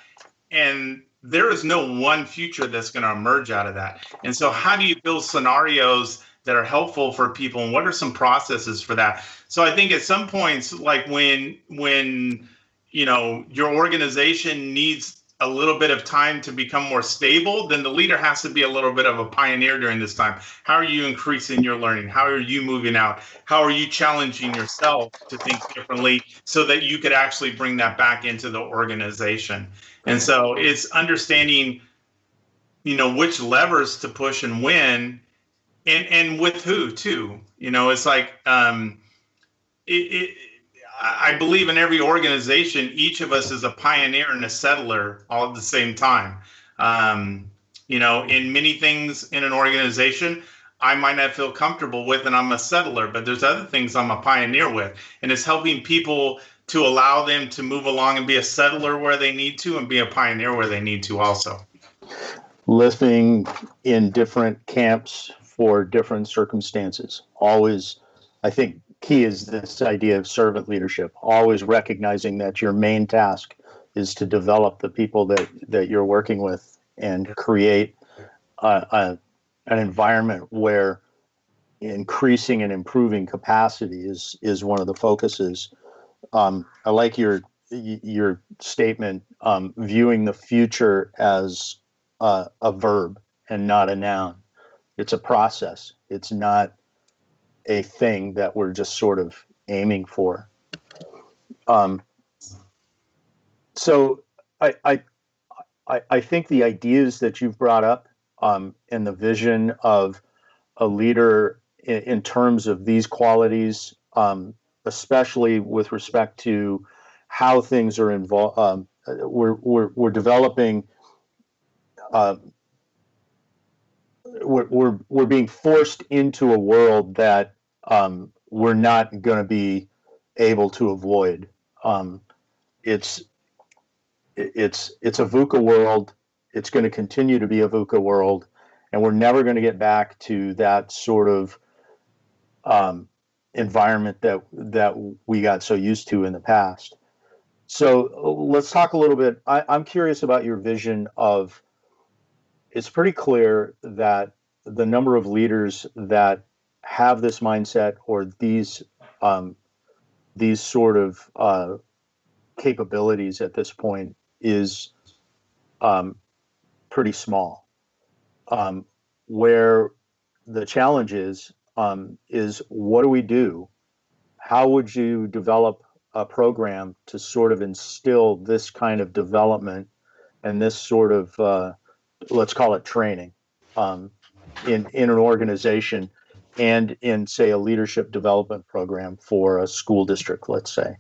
and there is no one future that's going to emerge out of that. And so, how do you build scenarios that are helpful for people, and what are some processes for that? So, I think at some points, like when when you know your organization needs a little bit of time to become more stable, then the leader has to be a little bit of a pioneer during this time. How are you increasing your learning? How are you moving out? How are you challenging yourself to think differently so that you could actually bring that back into the organization? And so it's understanding, you know, which levers to push and when, and and with who too. You know, it's like um, it, it I believe in every organization, each of us is a pioneer and a settler all at the same time. Um, you know, in many things in an organization, I might not feel comfortable with, and I'm a settler, but there's other things I'm a pioneer with. And it's helping people to allow them to move along and be a settler where they need to and be a pioneer where they need to also. Living in different camps for different circumstances. Always, I think key is this idea of servant leadership, always recognizing that your main task is to develop the people that, that you're working with and create a, a, an environment where increasing and improving capacity is, is one of the focuses. Um, I like your your statement, um, viewing the future as a, a verb and not a noun. It's a process. It's not a thing that we're just sort of aiming for. Um, so I, I, I, think the ideas that you've brought up um, and the vision of a leader in, in terms of these qualities, um, especially with respect to how things are involved, um, we're, we're, we're developing. Uh, we're, we're, we're being forced into a world that um, we're not going to be able to avoid. Um, it's it's it's a VUCA world. It's going to continue to be a VUCA world, and we're never going to get back to that sort of um, environment that that we got so used to in the past. So let's talk a little bit. I, I'm curious about your vision of. It's pretty clear that the number of leaders that have this mindset or these um, these sort of uh, capabilities at this point is um, pretty small. Um, where the challenge is um, is what do we do? How would you develop a program to sort of instill this kind of development and this sort of uh, let's call it training um, in in an organization and in, say, a leadership development program for a school district, let's say?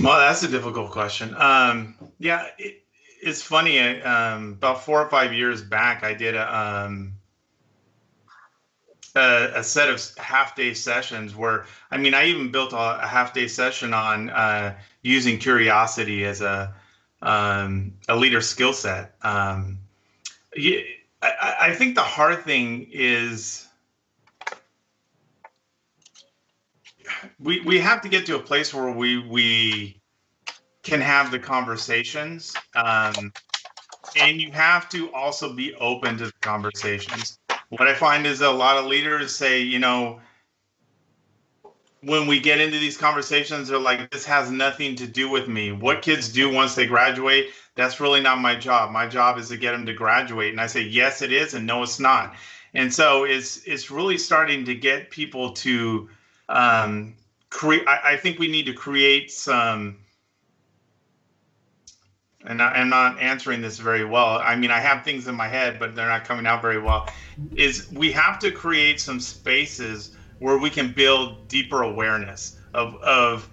Well, that's a difficult question. Um, yeah, it, it's funny. Um, about four or five years back, I did a, um, a, a, set of half day sessions where, I mean, I even built a, a half day session on uh, using curiosity as a, um, a leader skill set. Um, I, I think the hard thing is we we have to get to a place where we we can have the conversations um, and you have to also be open to the conversations what i find is a lot of leaders say you know when we get into these conversations they're like this has nothing to do with me what kids do once they graduate that's really not my job. My job is to get them to graduate. And I say, yes, it is, and no, it's not. And so it's it's really starting to get people to um, create. I, I think we need to create some. And I, I'm not answering this very well. I mean, I have things in my head, but they're not coming out very well. Is we have to create some spaces where we can build deeper awareness of of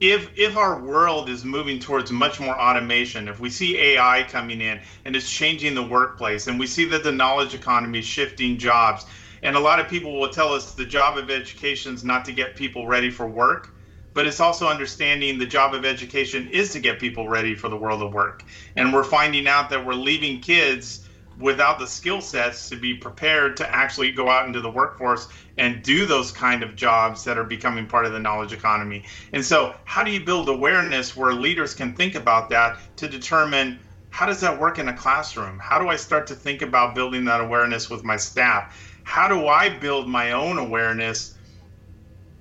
if if our world is moving towards much more automation, if we see AI coming in and it's changing the workplace, and we see that the knowledge economy is shifting jobs, and a lot of people will tell us the job of education is not to get people ready for work, but it's also understanding the job of education is to get people ready for the world of work. And we're finding out that we're leaving kids without the skill sets to be prepared to actually go out into the workforce and do those kind of jobs that are becoming part of the knowledge economy. And so, how do you build awareness where leaders can think about that to determine how does that work in a classroom? How do I start to think about building that awareness with my staff? How do I build my own awareness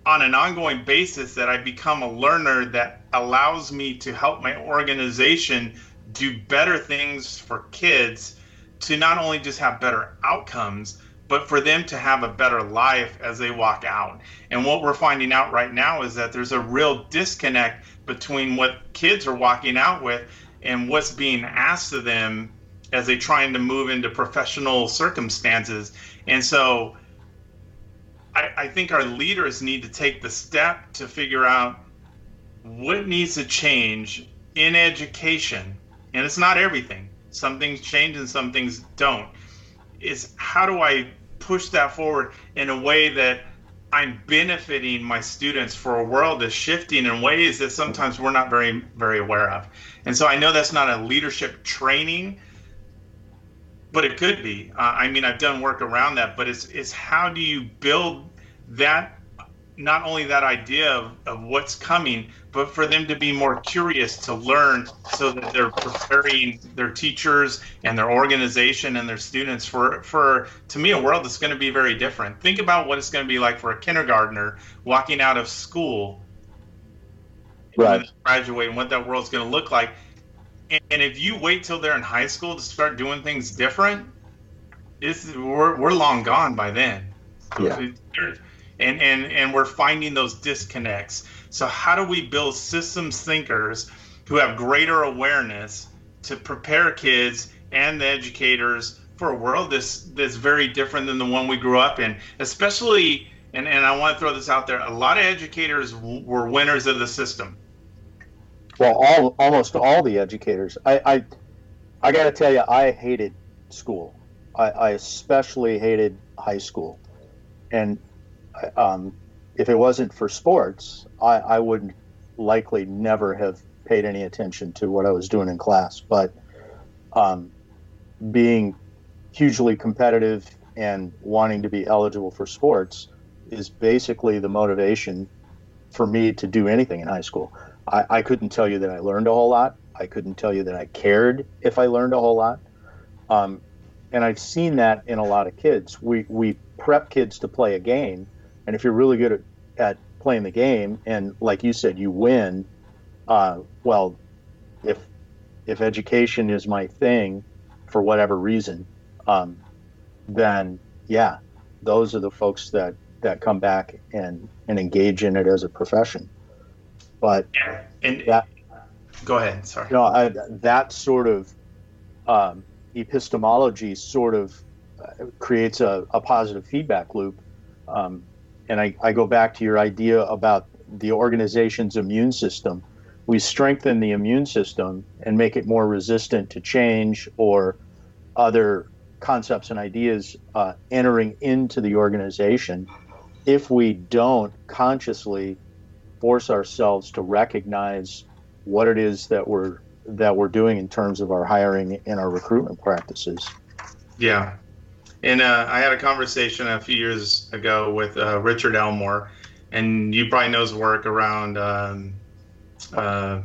on an ongoing basis that I become a learner that allows me to help my organization do better things for kids to not only just have better outcomes, but for them to have a better life as they walk out. And what we're finding out right now is that there's a real disconnect between what kids are walking out with and what's being asked of them as they're trying to move into professional circumstances. And so I, I think our leaders need to take the step to figure out what needs to change in education. And it's not everything. Some things change and some things don't. Is how do I push that forward in a way that I'm benefiting my students for a world that's shifting in ways that sometimes we're not very very aware of. And so I know that's not a leadership training, but it could be. Uh, I mean, I've done work around that, but it's it's how do you build that not only that idea of, of what's coming, but for them to be more curious to learn so that they're preparing their teachers and their organization and their students for, for to me, a world that's going to be very different. Think about what it's going to be like for a kindergartner walking out of school, right. graduate, and what that world's going to look like. And, and if you wait till they're in high school to start doing things different, it's, we're, we're long gone by then. Yeah and and and we're finding those disconnects. So how do we build systems thinkers who have greater awareness to prepare kids and the educators for a world that's that's very different than the one we grew up in? Especially and, and i want to throw this out there a lot of educators w- were winners of the system. Well all almost all the educators. I i, I got to tell you i hated school. I, I especially hated high school. And um, if it wasn't for sports, I, I would likely never have paid any attention to what I was doing in class. But um, being hugely competitive and wanting to be eligible for sports is basically the motivation for me to do anything in high school. I, I couldn't tell you that I learned a whole lot. I couldn't tell you that I cared if I learned a whole lot. Um, and I've seen that in a lot of kids. We, we prep kids to play a game and if you're really good at, at playing the game, and like you said, you win, uh, well, if if education is my thing for whatever reason, um, then yeah, those are the folks that that come back and and engage in it as a profession. But yeah, and that, go ahead. Sorry. You know, I, that sort of um, epistemology sort of uh, creates a, a positive feedback loop. Um, and I, I go back to your idea about the organization's immune system. We strengthen the immune system and make it more resistant to change or other concepts and ideas uh, entering into the organization if we don't consciously force ourselves to recognize what it is that we're that we're doing in terms of our hiring and our recruitment practices. Yeah, and uh, I had a conversation a few years ago with uh, Richard Elmore, and you probably know his work around um, uh,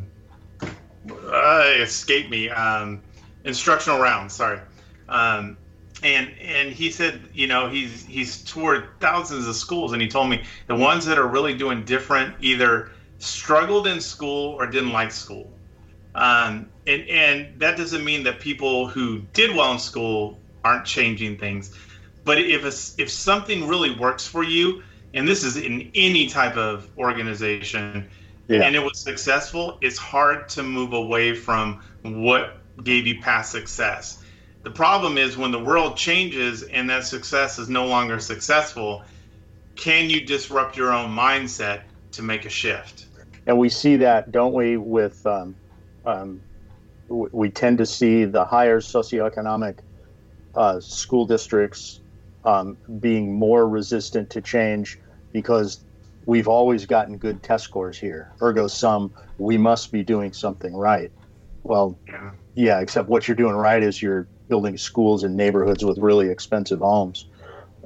uh escape me um, instructional rounds. Sorry, um, and and he said, you know, he's he's toured thousands of schools, and he told me the ones that are really doing different either struggled in school or didn't like school. Um, and, and that doesn't mean that people who did well in school aren't changing things. But if a, if something really works for you, and this is in any type of organization, yeah. and it was successful, it's hard to move away from what gave you past success. The problem is when the world changes and that success is no longer successful, can you disrupt your own mindset to make a shift? And we see that, don't we, with um, um, we tend to see the higher socioeconomic uh, school districts um, being more resistant to change because we've always gotten good test scores here. Ergo sum, we must be doing something right. Well, yeah. yeah, except what you're doing right is you're building schools in neighborhoods with really expensive homes.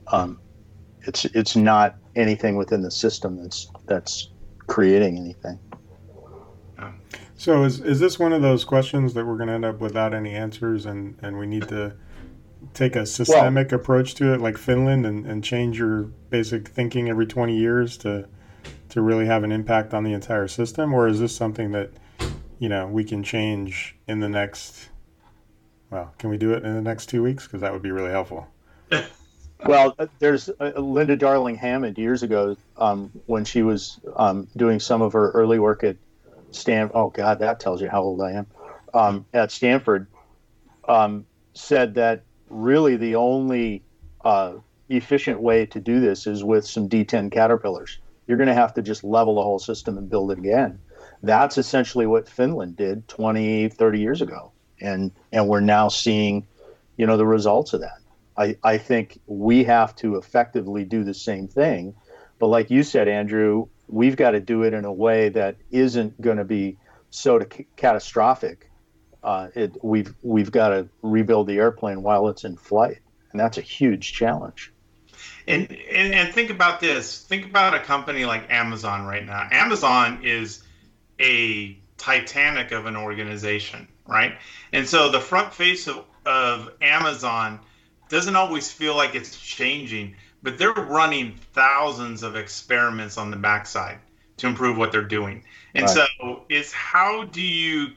Um, it's it's not anything within the system that's that's creating anything. So is is this one of those questions that we're going to end up without any answers, and and we need to take a systemic well, approach to it, like Finland, and, and change your basic thinking every twenty years to to really have an impact on the entire system, or is this something that you know we can change in the next? Well, can we do it in the next two weeks? Because that would be really helpful. <laughs> Well, uh, there's uh, Linda Darling Hammond years ago um, when she was um, doing some of her early work at Stanford. Oh God, that tells you how old I am. Um, at Stanford, um, said that really the only uh, efficient way to do this is with some D10 caterpillars. You're going to have to just level the whole system and build it again. That's essentially what Finland did 20, 30 years ago, and and we're now seeing, you know, the results of that. I, I think we have to effectively do the same thing. But like you said, Andrew, we've got to do it in a way that isn't going to be so catastrophic. Uh, it, we've we've got to rebuild the airplane while it's in flight, and that's a huge challenge. And, and and think about this. Think about a company like Amazon right now. Amazon is a titanic of an organization, right? And so the front face of, of Amazon doesn't always feel like it's changing, but they're running thousands of experiments on the backside to improve what they're doing. And right. so it's how do you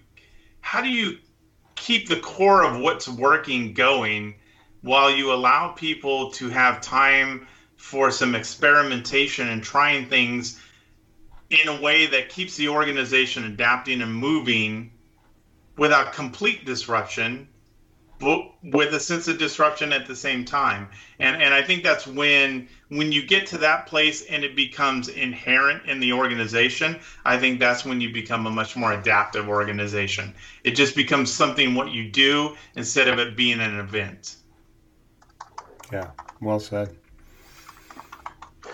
how do you keep the core of what's working going while you allow people to have time for some experimentation and trying things in a way that keeps the organization adapting and moving without complete disruption but with a sense of disruption at the same time. And and I think that's when when you get to that place and it becomes inherent in the organization, I think that's when you become a much more adaptive organization. It just becomes something what you do instead of it being an event. Yeah, well said.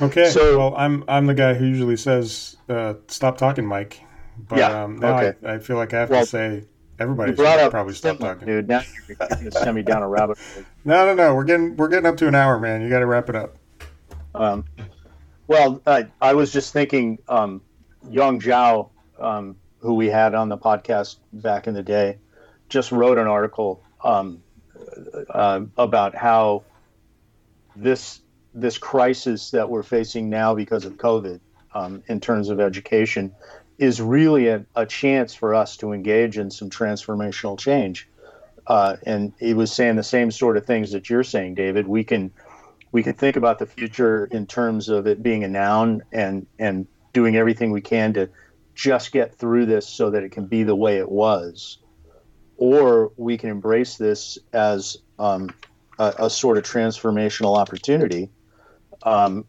Okay, so, well, I'm I'm the guy who usually says, uh, "Stop talking, Mike." But yeah, um, now okay. I, I feel like I have well, to say Everybody probably stop talking, dude. Now you're going to send me down a rabbit <laughs> hole. No, no, no. We're getting we're getting up to an hour, man. You got to wrap it up. Um, well, I, I was just thinking, um, Yong Zhao, um, who we had on the podcast back in the day, just wrote an article um, uh, about how this this crisis that we're facing now because of COVID, um, in terms of education, is really a, a chance for us to engage in some transformational change. Uh, and he was saying the same sort of things that you're saying, David. We can we can think about the future in terms of it being a noun and and doing everything we can to just get through this so that it can be the way it was, or we can embrace this as um, a, a, sort of transformational opportunity. Um,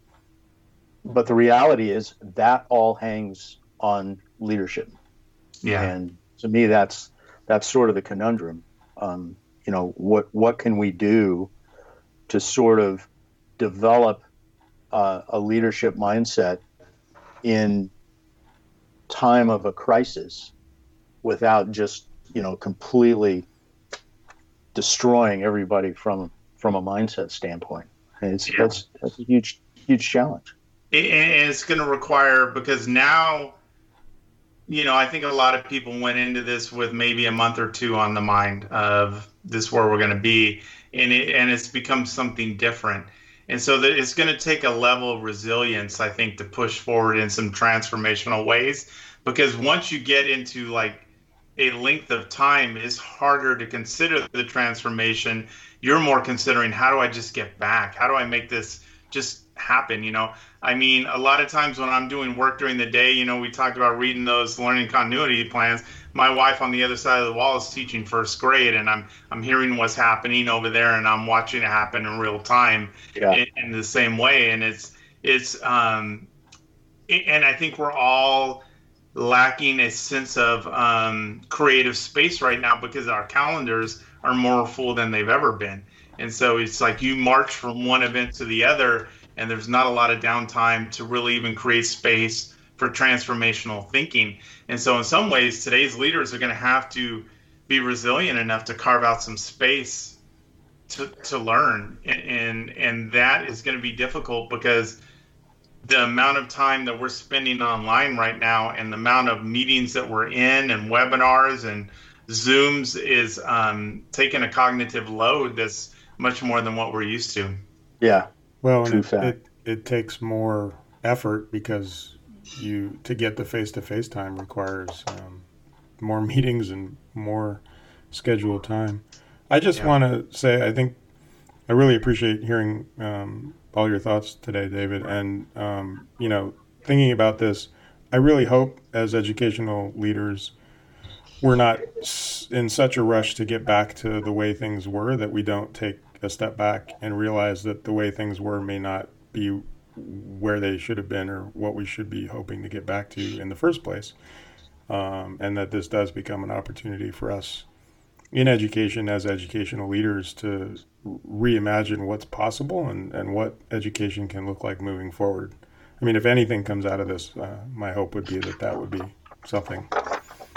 but the reality is that all hangs on leadership. Yeah. And to me, that's that's sort of the conundrum. Um, you know, what what can we do to sort of develop uh, a leadership mindset in time of a crisis without just you know completely destroying everybody from from a mindset standpoint. And it's yeah. that's that's a huge huge challenge. And it's going to require because now you know, I think a lot of people went into this with maybe a month or two on the mind of this where we're going to be, and it and it's become something different. And so that it's going to take a level of resilience, I think, to push forward in some transformational ways. Because once you get into like a length of time, it's harder to consider the transformation. You're more considering how do I just get back? How do I make this just happen? You know, I mean, a lot of times when I'm doing work during the day, you know, we talked about reading those learning continuity plans. My wife on the other side of the wall is teaching first grade, and I'm I'm hearing what's happening over there, and I'm watching it happen in real time yeah. in, in, the same way. And it's it's um, and I think we're all lacking a sense of um, creative space right now because our calendars are more full than they've ever been. And so it's like you march from one event to the other and there's not a lot of downtime to really even create space for transformational thinking. And so, in some ways, today's leaders are going to have to be resilient enough to carve out some space to, to learn, and, and and that is going to be difficult because the amount of time that we're spending online right now and the amount of meetings that we're in and webinars and Zooms is um, taking a cognitive load that's much more than what we're used to. Yeah. Well, it, it, it takes more effort because you to get the face to face time requires um, more <laughs> meetings and more scheduled time. I just yeah. want to say I think I really appreciate hearing um, all your thoughts today, David. And, um, you know, thinking about this, I really hope as educational leaders, we're not in such a rush to get back to the way things were that we don't take a step back and realize that the way things were may not be where they should have been or what we should be hoping to get back to in the first place. Um, and that this does become an opportunity for us in education as educational leaders to reimagine what's possible and, and what education can look like moving forward. I mean, if anything comes out of this, uh, my hope would be that that would be something.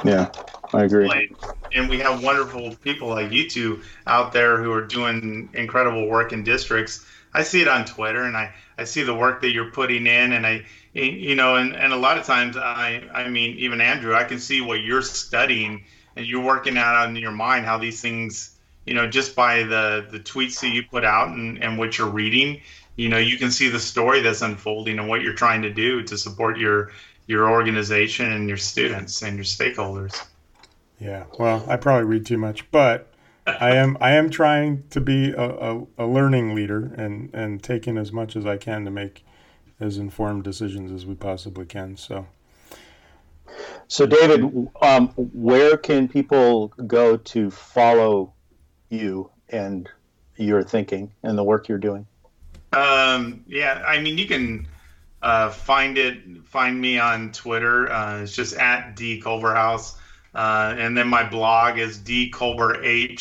Yeah, I agree. And we have wonderful people like you two out there who are doing incredible work in districts. I see it on Twitter and I, I see the work that you're putting in and I, you know, and, and a lot of times I, I mean, even Andrew, I can see what you're studying and you're working out in your mind how these things you know just by the the tweets that you put out and, and what you're reading you know you can see the story that's unfolding and what you're trying to do to support your your organization and your students and your stakeholders yeah well i probably read too much but i am i am trying to be a, a, a learning leader and and taking as much as i can to make as informed decisions as we possibly can so so, David, um, where can people go to follow you and your thinking and the work you're doing? Um, yeah, I mean, you can uh, find it, find me on Twitter. Uh, it's just at D Culberhouse. Uh, and then my blog is dculberh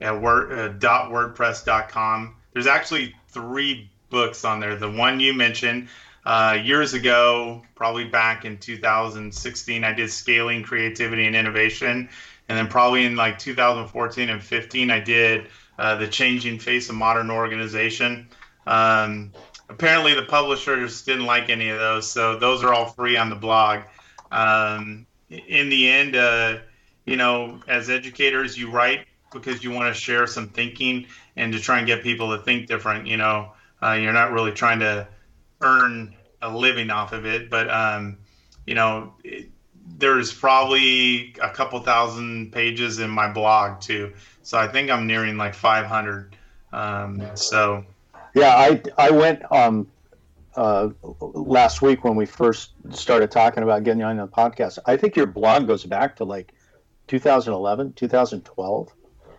at word, uh, dot wordpress.com. There's actually three books on there. The one you mentioned, uh, years ago, probably back in 2016, I did scaling creativity and innovation. And then probably in like 2014 and 15, I did uh, the changing face of modern organization. Um, apparently, the publishers didn't like any of those, so those are all free on the blog. Um, in the end, uh, you know, as educators, you write because you want to share some thinking and to try and get people to think different. You know, uh, you're not really trying to earn a living off of it, but um, you know, it, there's probably a couple thousand pages in my blog too. So I think I'm nearing like 500. Um, so yeah, I I went um uh, last week when we first started talking about getting on the podcast. I think your blog goes back to like 2011, 2012.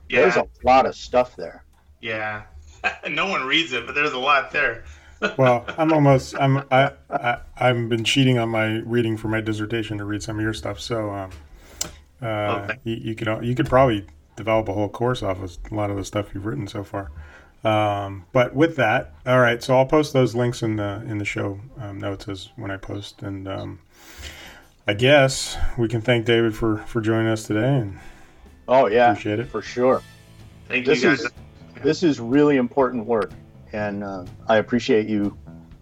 Yeah. There's a lot of stuff there. Yeah. <laughs> no one reads it, but there's a lot there <laughs> well, I'm almost I'm I, I I've been cheating on my reading for my dissertation to read some of your stuff. So um, uh, okay. you, you, could you could probably develop a whole course off of a lot of the stuff you've written so far. Um, but with that, all right. So I'll post those links in the in the show um, notes as when I post, and um, I guess we can thank David for for joining us today. And oh yeah, appreciate it for sure. Thank this you guys. Is, this is really important work and uh, I appreciate you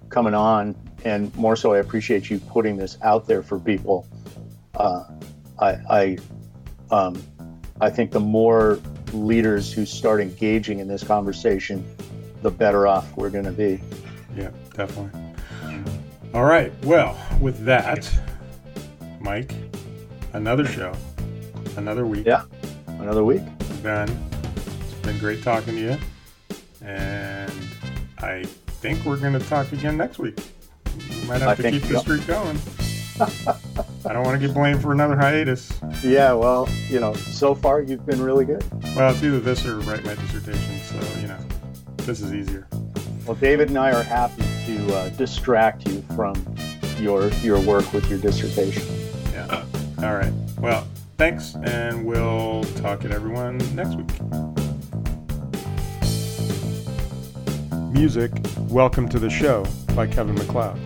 coming on, and more so, I appreciate you putting this out there for people. Uh, I I, um, I think the more leaders who start engaging in this conversation, the better off we're going to be. Yeah, definitely. All right. Well, with that, Mike, another show, another week. Yeah, another week. Ben, it's been great talking to you, and I think we're going to talk again next week. We might have I to keep so. the streak going. I don't want to get blamed for another hiatus. Yeah, well, you know, so far you've been really good. Well, it's either this or write my dissertation, so, you know, this is easier. Well, David and I are happy to uh, distract you from your your work with your dissertation. Yeah. All right. Well, thanks, and we'll talk at everyone next week. Music, Welcome to the Show by Kevin MacLeod.